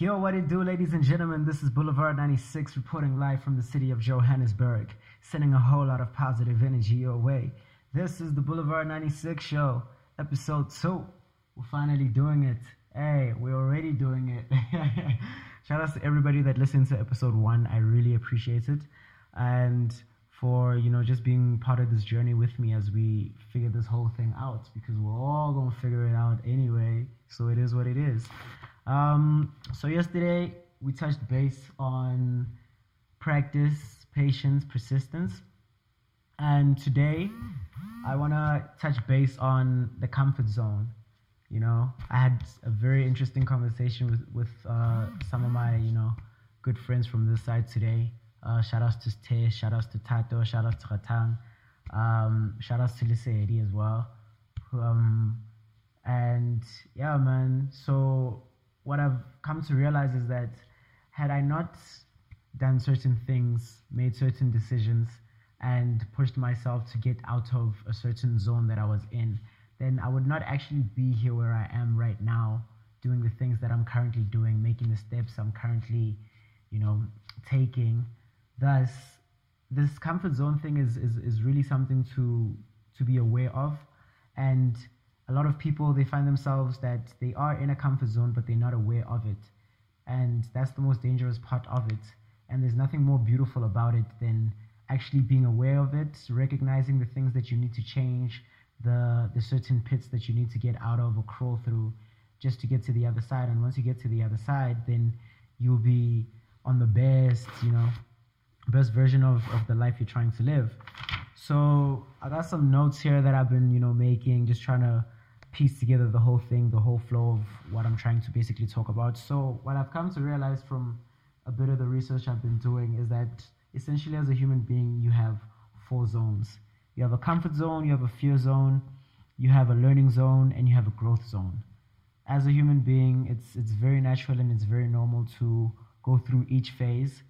Yo, what it do, ladies and gentlemen? This is Boulevard 96 reporting live from the city of Johannesburg, sending a whole lot of positive energy your way. This is the Boulevard 96 show, episode 2. We're finally doing it. Hey, we're already doing it. Shout out to everybody that listened to episode 1. I really appreciate it. And for, you know, just being part of this journey with me as we figure this whole thing out because we're all going to figure it out anyway. So it is what it is. Um, so yesterday we touched base on practice, patience, persistence, and today I want to touch base on the comfort zone. You know, I had a very interesting conversation with with uh, some of my you know good friends from this side today. Uh, shout outs to Te, shout outs to Tato, shout outs to Ratang, um, shout outs to Lisedi as well. Um, and yeah, man. So what I've come to realize is that had I not done certain things, made certain decisions, and pushed myself to get out of a certain zone that I was in, then I would not actually be here where I am right now, doing the things that I'm currently doing, making the steps I'm currently, you know, taking. Thus, this comfort zone thing is, is, is really something to to be aware of and a lot of people they find themselves that they are in a comfort zone but they're not aware of it. And that's the most dangerous part of it. And there's nothing more beautiful about it than actually being aware of it recognizing the things that you need to change the the certain pits that you need to get out of or crawl through just to get to the other side. And once you get to the other side then you'll be on the best you know best version of, of the life you're trying to live. So i got some notes here that i've been you know making just trying to piece together the whole thing, the whole flow of what I'm trying to basically talk about. So, what I've come to realize from a bit of the research I've been doing is that essentially, as a human being, you have four zones. You have a comfort zone, you have a fear zone, you have a learning zone, and you have a growth zone. As a human being, it's it's very natural and it's very normal to go through each phase.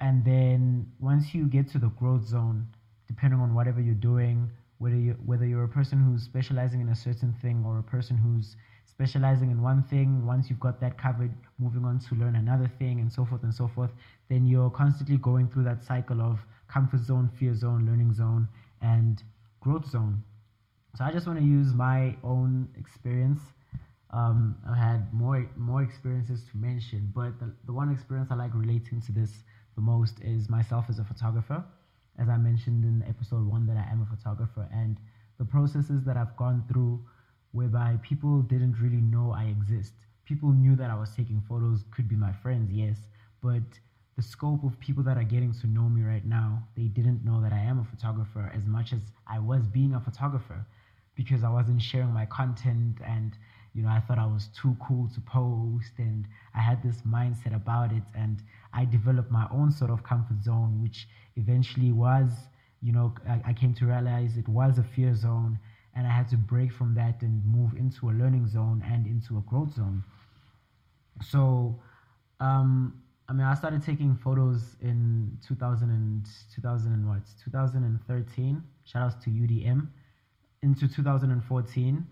And then once you get to the growth zone, depending on whatever you're doing, whether you whether you're a person who's specializing in a certain thing or a person who's specializing in one thing once you've got that covered moving on to learn another thing and so forth and so forth then you're constantly going through that cycle of comfort zone fear zone learning zone and growth zone. So i just want to use my own experience. Um, i've had more more experiences to mention but the, the one experience i like relating to this the most is myself as a photographer as I mentioned in episode one, that I am a photographer, and the processes that I've gone through whereby people didn't really know I exist. People knew that I was taking photos, could be my friends, yes, but the scope of people that are getting to know me right now, they didn't know that I am a photographer as much as I was being a photographer because I wasn't sharing my content and you know I thought I was too cool to post and I had this mindset about it and I developed my own sort of comfort zone which eventually was, you know, I, I came to realize it was a fear zone and I had to break from that and move into a learning zone and into a growth zone. So, um, I mean, I started taking photos in 2000 and 2000 and what 2013. Shout outs to UDM. Into 2014,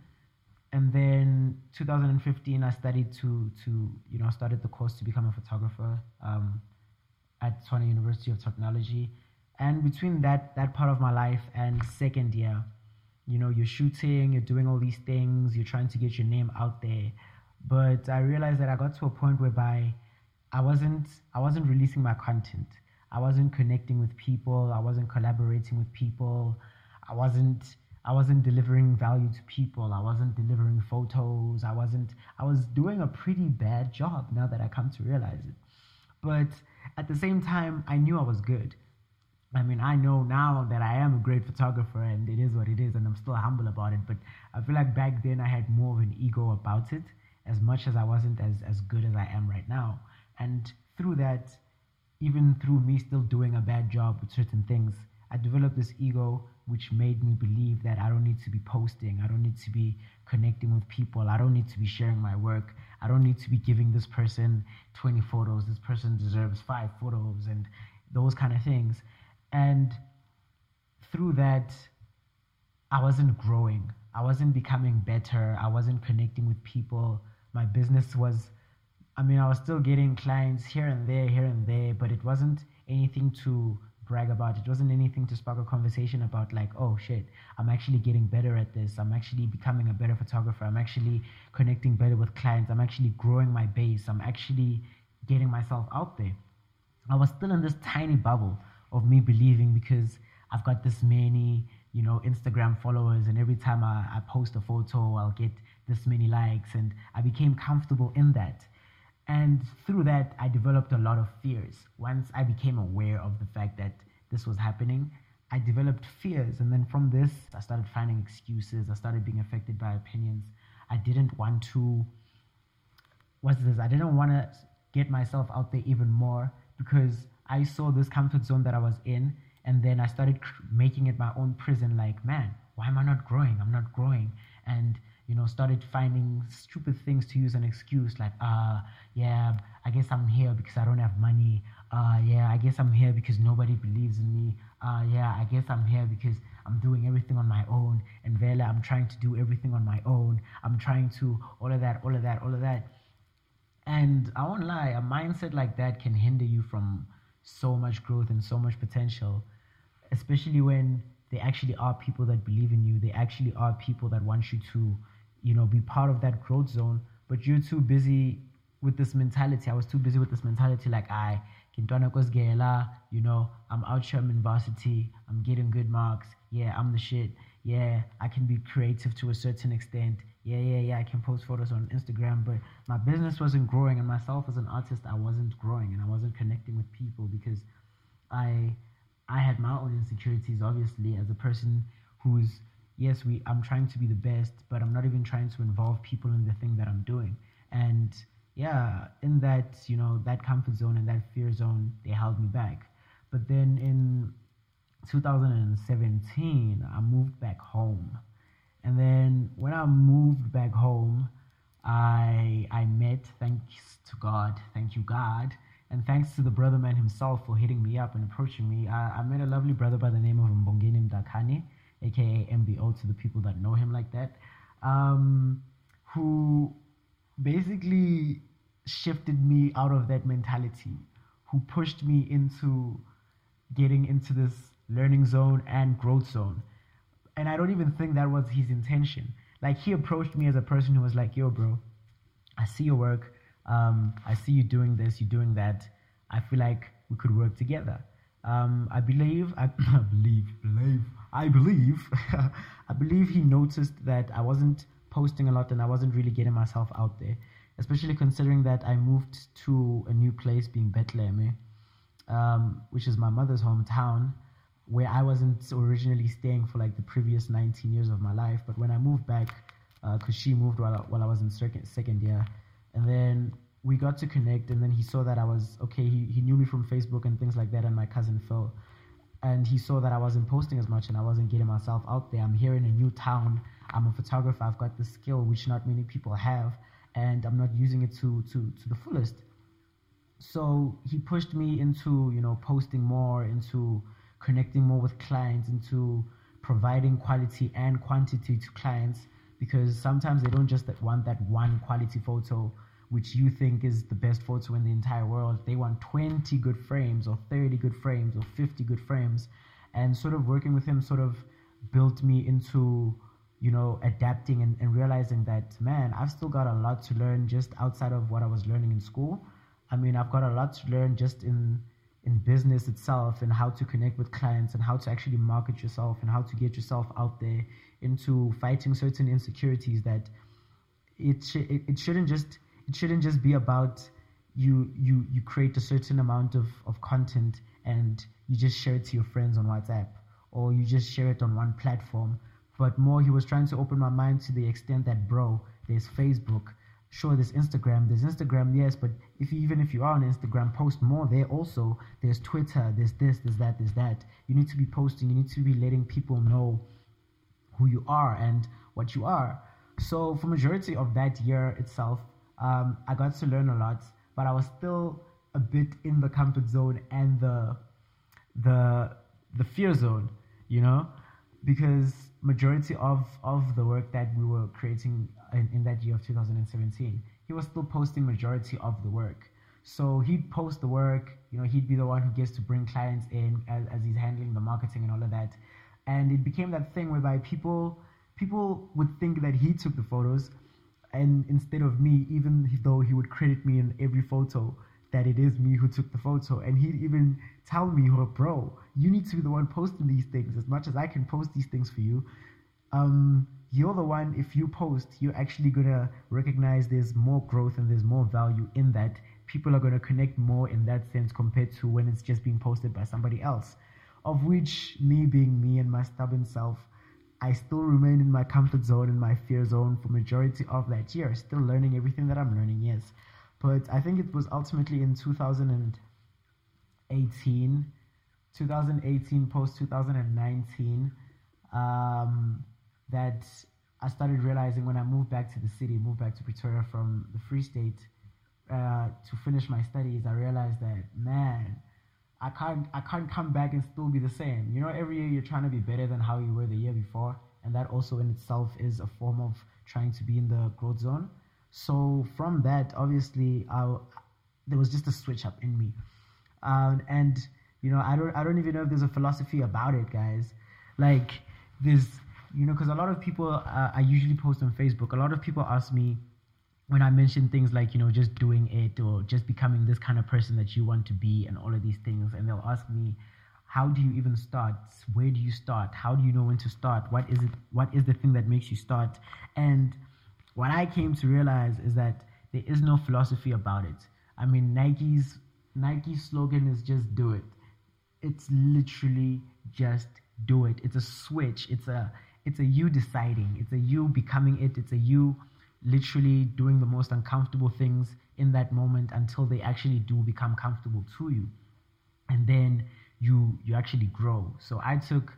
and then 2015, I studied to to you know started the course to become a photographer. Um, at Tshwane University of Technology. And between that that part of my life and second year, you know, you're shooting, you're doing all these things, you're trying to get your name out there. But I realized that I got to a point whereby I wasn't I wasn't releasing my content. I wasn't connecting with people, I wasn't collaborating with people, I wasn't I wasn't delivering value to people. I wasn't delivering photos. I wasn't I was doing a pretty bad job now that I come to realize it. But at the same time, I knew I was good. I mean, I know now that I am a great photographer and it is what it is, and I'm still humble about it. But I feel like back then I had more of an ego about it, as much as I wasn't as, as good as I am right now. And through that, even through me still doing a bad job with certain things, I developed this ego which made me believe that I don't need to be posting, I don't need to be connecting with people, I don't need to be sharing my work, I don't need to be giving this person 20 photos, this person deserves five photos, and those kind of things. And through that, I wasn't growing, I wasn't becoming better, I wasn't connecting with people. My business was I mean, I was still getting clients here and there, here and there, but it wasn't anything to brag about. It wasn't anything to spark a conversation about, like, oh shit, I'm actually getting better at this. I'm actually becoming a better photographer. I'm actually connecting better with clients. I'm actually growing my base. I'm actually getting myself out there. I was still in this tiny bubble of me believing because I've got this many, you know, Instagram followers, and every time I, I post a photo, I'll get this many likes, and I became comfortable in that. And through that, I developed a lot of fears. Once I became aware of the fact that this was happening, I developed fears. And then from this, I started finding excuses. I started being affected by opinions. I didn't want to, what's this? I didn't want to get myself out there even more because I saw this comfort zone that I was in. And then I started making it my own prison like, man, why am I not growing? I'm not growing. And you know, started finding stupid things to use an excuse like, uh, yeah, I guess I'm here because I don't have money. Uh, yeah, I guess I'm here because nobody believes in me. Uh, yeah, I guess I'm here because I'm doing everything on my own. And Vela, I'm trying to do everything on my own. I'm trying to all of that, all of that, all of that. And I won't lie, a mindset like that can hinder you from so much growth and so much potential, especially when there actually are people that believe in you. They actually are people that want you to you know, be part of that growth zone. But you're too busy with this mentality. I was too busy with this mentality, like I you know, I'm out here, in varsity, I'm getting good marks, yeah, I'm the shit. Yeah, I can be creative to a certain extent. Yeah, yeah, yeah, I can post photos on Instagram, but my business wasn't growing and myself as an artist, I wasn't growing and I wasn't connecting with people because I I had my own insecurities obviously as a person who's yes, we I'm trying to be the best, but I'm not even trying to involve people in the thing that I'm doing. And yeah, in that, you know, that comfort zone and that fear zone, they held me back. But then in 2017, I moved back home. And then when I moved back home, I I met, thanks to God, thank you God, and thanks to the brother man himself for hitting me up and approaching me. I, I met a lovely brother by the name of Mbongeni Mdakane aka MBO to the people that know him like that, um, who basically shifted me out of that mentality, who pushed me into getting into this learning zone and growth zone. And I don't even think that was his intention. Like he approached me as a person who was like, yo, bro, I see your work. Um, I see you doing this, you're doing that. I feel like we could work together. Um, I believe, I, I believe, believe, I believe, I believe he noticed that I wasn't posting a lot and I wasn't really getting myself out there, especially considering that I moved to a new place, being Bethlehem, um, which is my mother's hometown, where I wasn't originally staying for like the previous 19 years of my life. But when I moved back, because uh, she moved while I, while I was in second second year, and then we got to connect, and then he saw that I was okay. He he knew me from Facebook and things like that, and my cousin Phil and he saw that I wasn't posting as much and I wasn't getting myself out there. I'm here in a new town. I'm a photographer. I've got the skill which not many people have, and I'm not using it to to to the fullest. So he pushed me into you know posting more, into connecting more with clients, into providing quality and quantity to clients because sometimes they don't just want that one quality photo which you think is the best photo in the entire world. They want 20 good frames or 30 good frames or 50 good frames. And sort of working with him sort of built me into, you know, adapting and, and realizing that, man, I've still got a lot to learn just outside of what I was learning in school. I mean, I've got a lot to learn just in in business itself and how to connect with clients and how to actually market yourself and how to get yourself out there into fighting certain insecurities that it sh- it, it shouldn't just it shouldn't just be about you you you create a certain amount of, of content and you just share it to your friends on WhatsApp or you just share it on one platform. But more he was trying to open my mind to the extent that bro, there's Facebook, sure there's Instagram, there's Instagram, yes, but if you, even if you are on Instagram, post more there also. There's Twitter, there's this, there's that, there's that. You need to be posting, you need to be letting people know who you are and what you are. So for majority of that year itself, um, I got to learn a lot, but I was still a bit in the comfort zone and the the the fear zone, you know, because majority of of the work that we were creating in, in that year of 2017 he was still posting majority of the work. So he'd post the work, you know, he'd be the one who gets to bring clients in as, as he's handling the marketing and all of that. And it became that thing whereby people people would think that he took the photos and instead of me, even though he would credit me in every photo, that it is me who took the photo. And he'd even tell me, oh, bro, you need to be the one posting these things. As much as I can post these things for you, um, you're the one, if you post, you're actually to recognize there's more growth and there's more value in that. People are to connect more in that sense compared to when it's just being posted by somebody else. Of which, me being me and my stubborn self, I still remain in my comfort zone and my fear zone for majority of that year, still learning everything that I'm learning, yes. But I think it was ultimately in 2018, 2018 post 2019, um, that I started realizing when I moved back to the city, moved back to Pretoria from the Free State uh, to finish my studies, I realized that man, I can't I can't come back and still be the same. You know, every year you're trying to be better than how you were the year before, and that also in itself is a form of trying to be in the growth zone. So from that, obviously, I, there was just a switch up in me, um, and you know, I don't I don't even know if there's a philosophy about it, guys. Like there's you know, because a lot of people uh, I usually post on Facebook. A lot of people ask me when I mention things like, you know, just doing it or just becoming this kind of person that you want to be and all of these things, and they'll ask me, how do you even start? Where do you start? How do you know when to start? What is it? What is the thing that makes you start? And what I came to realize is that there is no philosophy about it. I mean, Nike's Nike's slogan is just do it. It's literally just do it. It's a switch. It's a it's a you deciding. It's a you becoming it. It's a you literally doing the most uncomfortable things in that moment until they actually do become comfortable to you. And then you you actually grow. So i took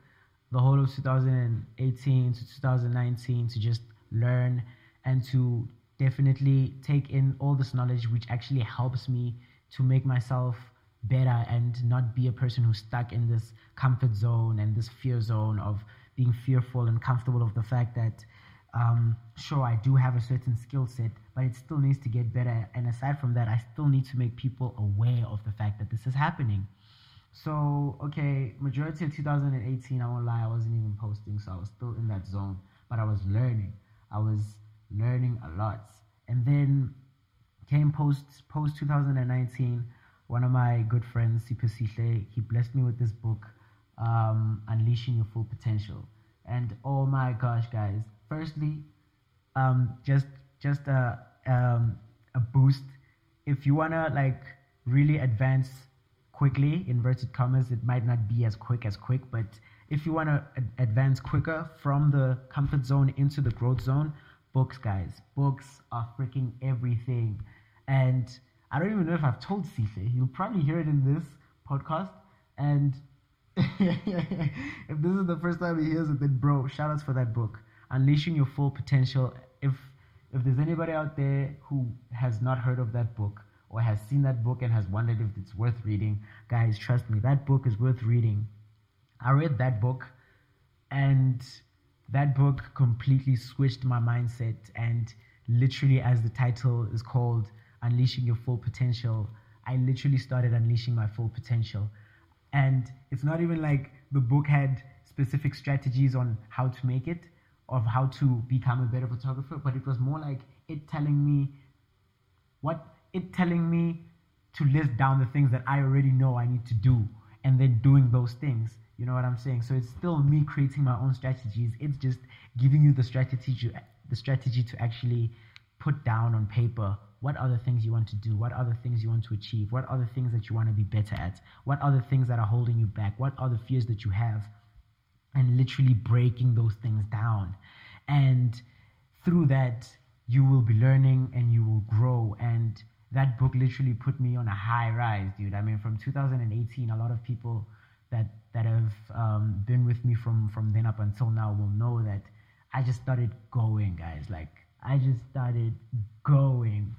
the whole of 2018 to 2019 to just learn and to definitely take in all this knowledge which actually helps me to make myself better and not be a person who's stuck in this comfort zone and this fear zone of being fearful and comfortable of the fact that um, sure, I do have a certain skill set, but it still needs to get better. And aside from that, I still need to make people aware of the fact that this is happening. So, okay, majority of 2018, I won't lie, I wasn't even posting, so I was still in that zone, but I was learning. I was learning a lot. And then came post post 2019, one of my good friends, Siphesihle, he blessed me with this book, um, Unleashing Your Full Potential. And oh my gosh, guys, firstly, um, just just a um, a boost. If you wanna like really advance quickly, inverted commas, it might not be as quick as quick, but if you wanna ad- advance quicker from the comfort zone into the growth zone, books, guys, books are freaking everything. And I don't even know if I've told Sife. You'll probably hear it in this podcast. And if this is the first time he hears it, then bro, shout outs for that book unleashing your full potential. If if there's anybody out there who has not heard of that book or has seen that book and has wondered if it's worth reading guys trust me that book is worth reading. I read that book and that book completely switched my mindset and literally as the title is called unleashing your full potential i literally started unleashing my full potential. And it's not even like the book had specific strategies on how to make it of how to become a better photographer, but it was more like it telling me what it telling me to list down the things that I already know I need to do and then doing those things. You know what I'm saying? So it's still me creating my own strategies. It's just giving you the strategy to, the strategy to actually put down on paper what the things you want to do, what the things you want to achieve, what the things that you want to be better at, what the things that are holding you back, what the fears that you have and literally breaking those things down. And through that, you will be learning and you will grow. And that book literally put me on a high rise, dude. I mean, from 2018, a lot of people that that have um, been with me from from then up until now will know that I just started going, guys. Like I just started going.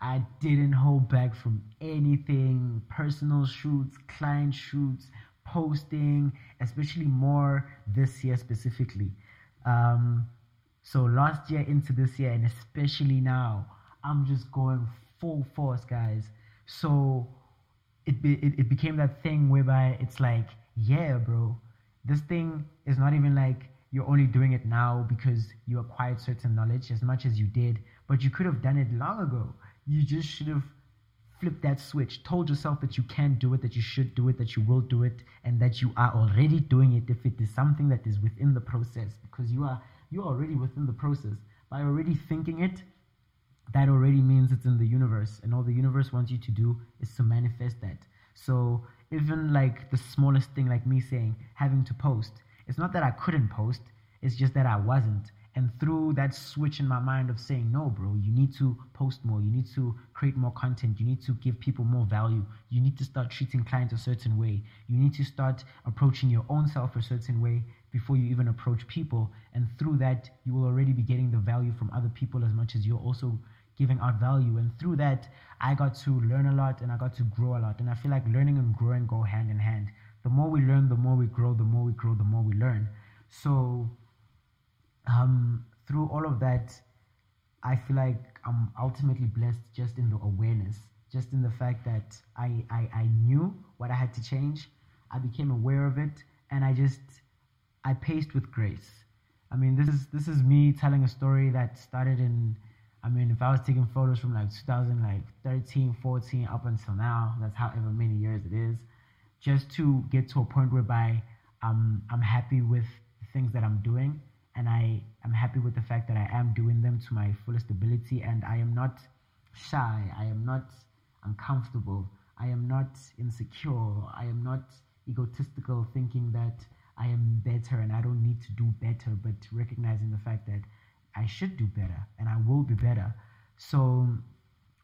I didn't hold back from anything, personal shoots, client shoots, posting, especially more this year specifically. Um, so last year into this year, and especially now, I'm just going full force, guys. So it, be, it it became that thing whereby it's like, yeah, bro, this thing is not even like you're only doing it now because you acquired certain knowledge as much as you did, but you could have done it long ago. You just should have flipped that switch, told yourself that you can do it, that you should do it, that you will do it, and that you are already doing it if it is something that is within the process, because you are you are already within the process. By already thinking it, that already means it's in the universe, and all the universe wants you to do is to manifest that. So even like the smallest thing, like me saying having to post, it's not that I couldn't post, it's just that I wasn't. And through that switch in my mind of saying, no, bro, you need to post more, you need to create more content, you need to give people more value, you need to start treating clients a certain way, you need to start approaching your own self a certain way before you even approach people. And through that, you will already be getting the value from other people as much as you're also giving out value. And through that, I got to learn a lot and I got to grow a lot. And I feel like learning and growing go hand in hand. The more we learn, the more we grow, the more we grow, the more we learn. So, um, through all of that, I feel like I'm ultimately blessed just in the awareness, just in the fact that I, I, I knew what I had to change. I became aware of it and I just I paced with grace. I mean this is this is me telling a story that started in I mean if I was taking photos from like 2013, 14 up until now, that's however many years it is, just to get to a point whereby um, I'm happy with the things that I'm doing and I am happy with the fact that I am doing them to my fullest ability and I am not shy, I am not uncomfortable, I am not insecure, I am not egotistical thinking that I am better and I don't need to do better, but recognizing the fact that I should do better and I will be better. So,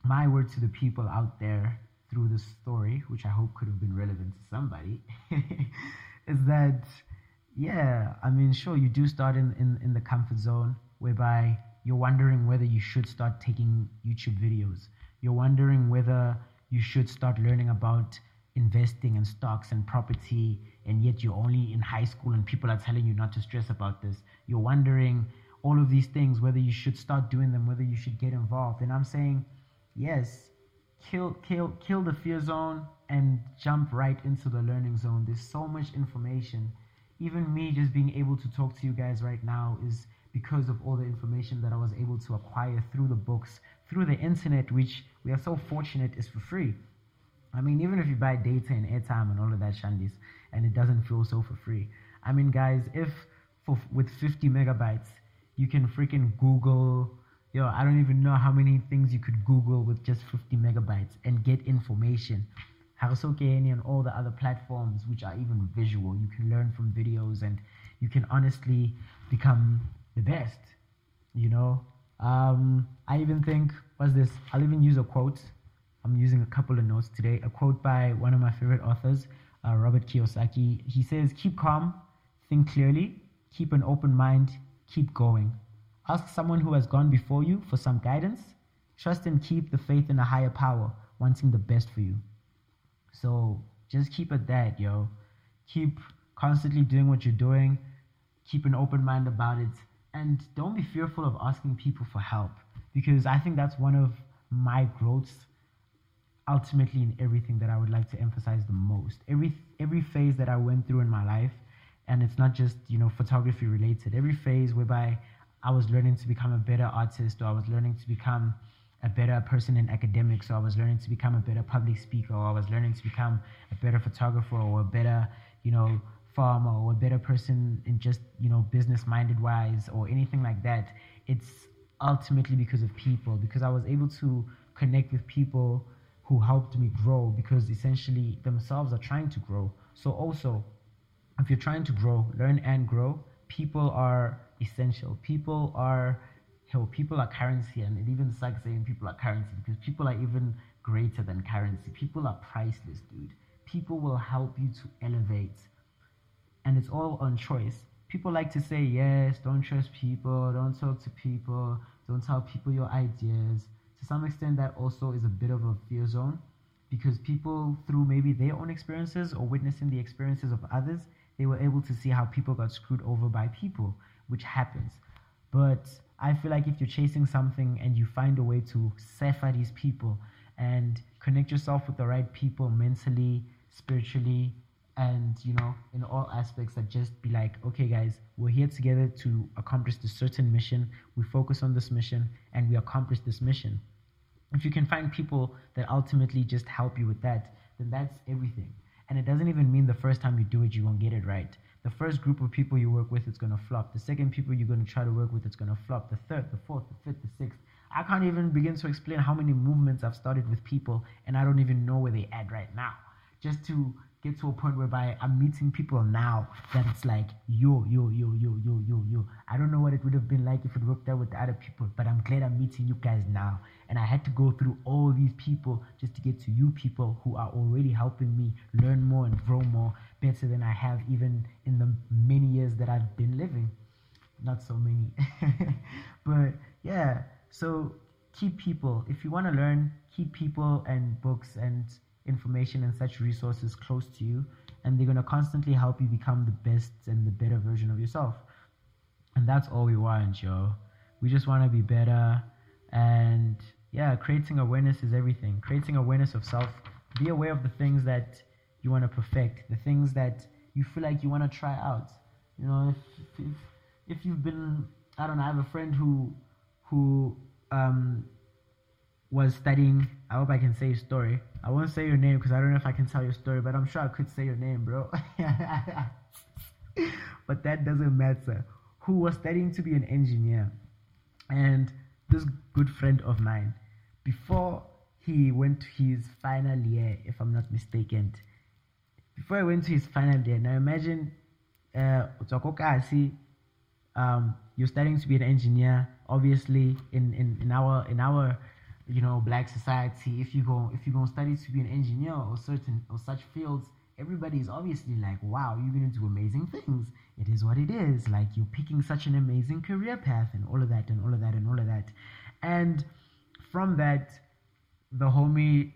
my word to the people out there through this story, which I hope could have been relevant to somebody, is that yeah, I mean, sure, you do start in, in, in the comfort zone whereby you're wondering whether you should start taking YouTube videos. You're wondering whether you should start learning about investing in stocks and property, and yet you're only in high school and people are telling you not to stress about this. You're wondering all of these things, whether you should start doing them, whether you should get involved. And I'm saying, yes, kill, kill, kill the fear zone and jump right into the learning zone. There's so much information even me just being able to talk to you guys right now is because of all the information that I was able to acquire through the books, through the internet, which we are so fortunate is for free. I mean, even if you buy data and airtime and all of that shandis, and it doesn't feel so for free. I mean, guys, if for with 50 megabytes, you can freaking Google, yo, I don't even know how many things you could Google with just 50 megabytes and get information. Harusoke and all the other platforms which are even visual. You can learn from videos and you can honestly become the best. You know, um, I even think what's this? I'll even use a quote. I'm using a couple of notes today. A quote by one of my favorite authors, uh, Robert Kiyosaki. He says, "Keep calm, think clearly, keep an open mind, keep going. Ask someone who has gone before you for some guidance. Trust and keep the faith in a higher power, wanting the best for you." So just keep it that, yo. Keep constantly doing what you're doing. Keep an open mind about it. And don't be fearful of asking people for help. Because I think that's one of my growths ultimately in everything that I would like to emphasize the most. Every every phase that I went through in my life, and it's not just, you know, photography related, every phase whereby I was learning to become a better artist or I was learning to become a better person in academics, or I was learning to become a better public speaker, or I was learning to become a better photographer, or a better, you know, farmer, or a better person in just, you know, business minded wise, or anything like that. It's ultimately because of people, because I was able to connect with people who helped me grow, because essentially themselves are trying to grow. So, also, if you're trying to grow, learn and grow, people are essential. People are hell, people are currency, and it even sucks saying people are currency because people are even greater than currency. People are priceless, dude. People will help you to elevate, and it's all on choice. People like to say, yes, don't trust people, don't talk to people, don't tell people your ideas. To some extent, that also is a bit of a fear zone because people, through maybe their own experiences or witnessing the experiences of others, they were able to see how people got screwed over by people, which happens. But I feel like if you're chasing something and you find a way to cipher these people and connect yourself with the right people mentally, spiritually, and you know, in all aspects, that just be like, okay, guys, we're here together to accomplish this certain mission. We focus on this mission and we accomplish this mission. If you can find people that ultimately just help you with that, then that's everything. And it doesn't even mean the first time you do it, you won't get it right. The first group of people you work with, it's going to flop. The second people you're going to try to work with, it's going to flop. The third, the fourth, the fifth, the sixth. I can't even begin to explain how many movements I've started with people and I don't even know where they at right now. Just to get to a point whereby I'm meeting people now that it's like, yo, yo, yo, yo, yo, yo, yo. I don't know what it would have been like if it worked out with the other people, but I'm glad I'm meeting you guys now. And I had to go through all these people just to get to you people who are already helping me learn more and grow more better than I have even in the many years that I've been living. Not so many. but yeah, so keep people. If you want to learn, keep people and books and information and such resources close to you, and they're going to constantly help you become the best and the better version of yourself. And that's all we want, yo. We just want to be better. And yeah, creating awareness is everything. Creating awareness of self. Be aware of the things that you want to perfect, the things that you feel like you want to try out. You know, if, if, if you've been, I don't know, I have a friend who, who, um, was studying. I hope I can say your story. I won't say your name because I don't know if I can tell your story, but I'm sure I could say your name, bro. but that doesn't matter. Who was studying to be an engineer. And this good friend of mine, before he went to his final year, if I'm not mistaken, before I went to his final year, now imagine uh, um, you're studying to be an engineer. Obviously, in, in, in our in our you know black society if you go if you're to study to be an engineer or certain or such fields everybody is obviously like wow you're going to do amazing things it is what it is like you're picking such an amazing career path and all of that and all of that and all of that and from that the homie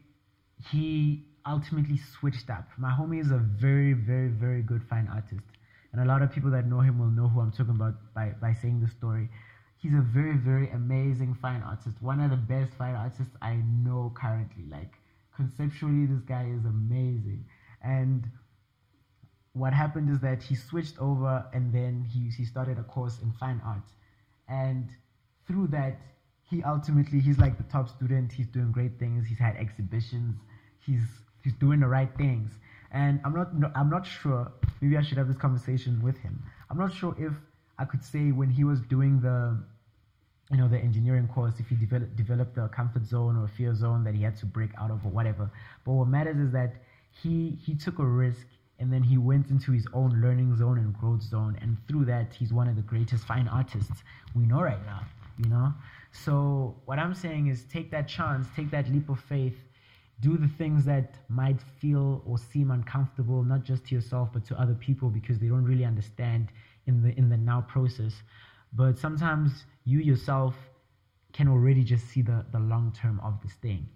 he ultimately switched up. My homie is a very very very good fine artist. And a lot of people that know him will know who i'm talking about by by saying the story. He's a very very amazing fine artist. One of the best fine artists i know currently. Like conceptually this guy is amazing. And what happened is that he switched over and then he, he started a course in fine art and through that he ultimately he's like the top student. He's doing great things. He's had exhibitions. He's he's doing the right things. And i'm not i'm not sure maybe i should have this conversation with him. I'm not sure if i could say when he was doing the you know the engineering course if he developed developed a comfort zone or a fear zone that he had to break out of or whatever. But what matters is that he he took a risk and then he went into his own learning zone and growth zone. And through that he's one of the greatest fine artists we know right now you know? So what i'm saying is take that chance take that leap of faith do the things that might feel or seem uncomfortable not just to yourself but to other people because they don't really understand in the in the now process but sometimes you yourself can already just see the, the long term of this thing.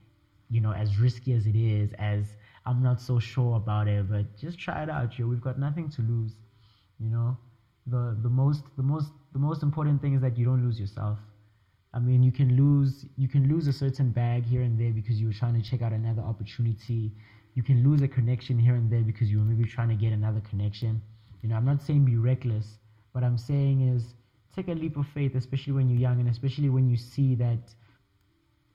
You know, as risky as it is, as I'm not so sure about it, but just try it out. Yo, we've got nothing to lose. You know, the the most the most the most important thing is that you don't lose yourself. I mean, you can lose you can lose a certain bag here and there because you were trying to check out another opportunity. You can lose a connection here and there because you were maybe trying to get another connection. You know, I'm not saying be reckless. What I'm saying is take a leap of faith, especially when you're young, and especially when you see that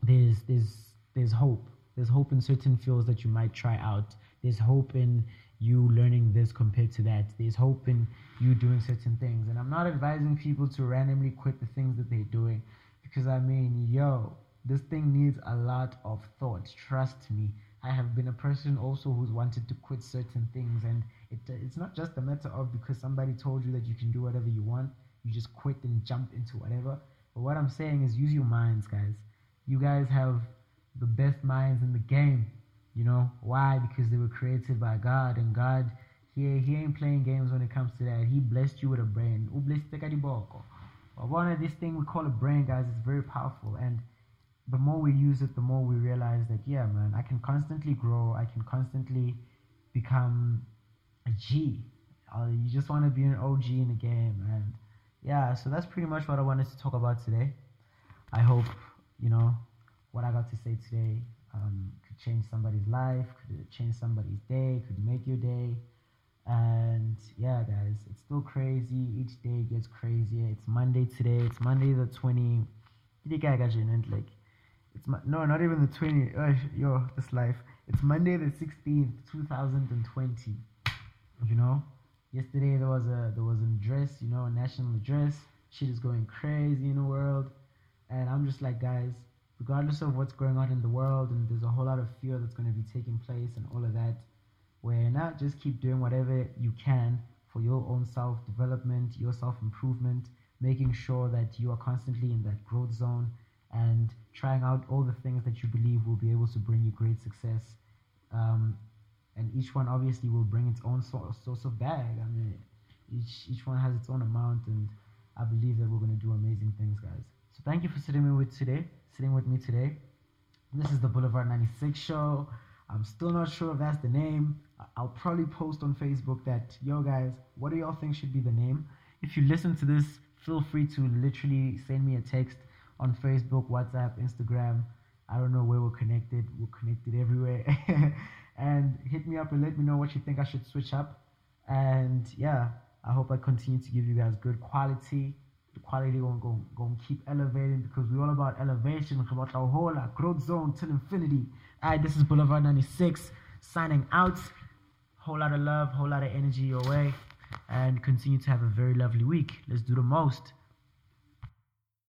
there's there's there's hope. There's hope in certain fields that you might try out. There's hope in you learning this compared to that. There's hope in you doing certain things. And I'm not advising people to randomly quit the things that they're doing because I mean, yo, this thing needs a lot of thought. Trust me. I have been a person also who's wanted to quit certain things, and it, it's not just a matter of because somebody told you that you can do whatever you want you just quit and jump into whatever. But what I'm saying is use your minds, guys. You guys have the best minds in the game. You know why? Because they were created by God, and God, he he ain't playing games when it comes to that. He blessed you with a brain. One of this thing we call a brain, guys, is very powerful, and the more we use it, the more we realize that yeah, man, I can constantly grow. I can constantly become a G. Uh, you just want to be an OG in the game, and yeah, so that's pretty much what I wanted to talk about today. I hope, you know, what I got to say today um, could change somebody's life, could change somebody's day, could make your day. And yeah, guys, it's still crazy. Each day gets crazier. It's Monday today. It's Monday the 20. Like, it's no, not even the 20. Oh, yo, this life. It's Monday the 16th, 2020. You know, yesterday there was a there was an address, you know, a national address. Shit is going crazy in the world, and I'm just like, guys, regardless of what's going on in the world, and there's a whole lot of fear that's going to be taking place and all of that. Where not just keep doing whatever you can for your own self development, your self improvement, making sure that you are constantly in that growth zone and trying out all the things that you believe will be able to bring you great success. Um, and each one obviously will bring its own source, of bag. I mean, each each one has its own amount, and I believe that we're going to do amazing things, guys. So thank you for sitting with today, sitting with me today. This is the Boulevard 96 show. I'm still not sure if that's the name. I'll probably post on Facebook that, yo guys, what do y'all think should be the name? If you listen to this, feel free to literally send me a text on Facebook, WhatsApp, Instagram. I don't know where we're connected. We're connected everywhere. and hit me up and let me know what you think I should switch up. And yeah, I hope I continue to give you guys good quality. The quality going go going keep elevating because we're all about elevation. About our whole growth zone till infinity. Alright, this is Boulevard 96 signing out. Whole lot of love, whole lot of energy your way, and continue to have a very lovely week. Let's do the most.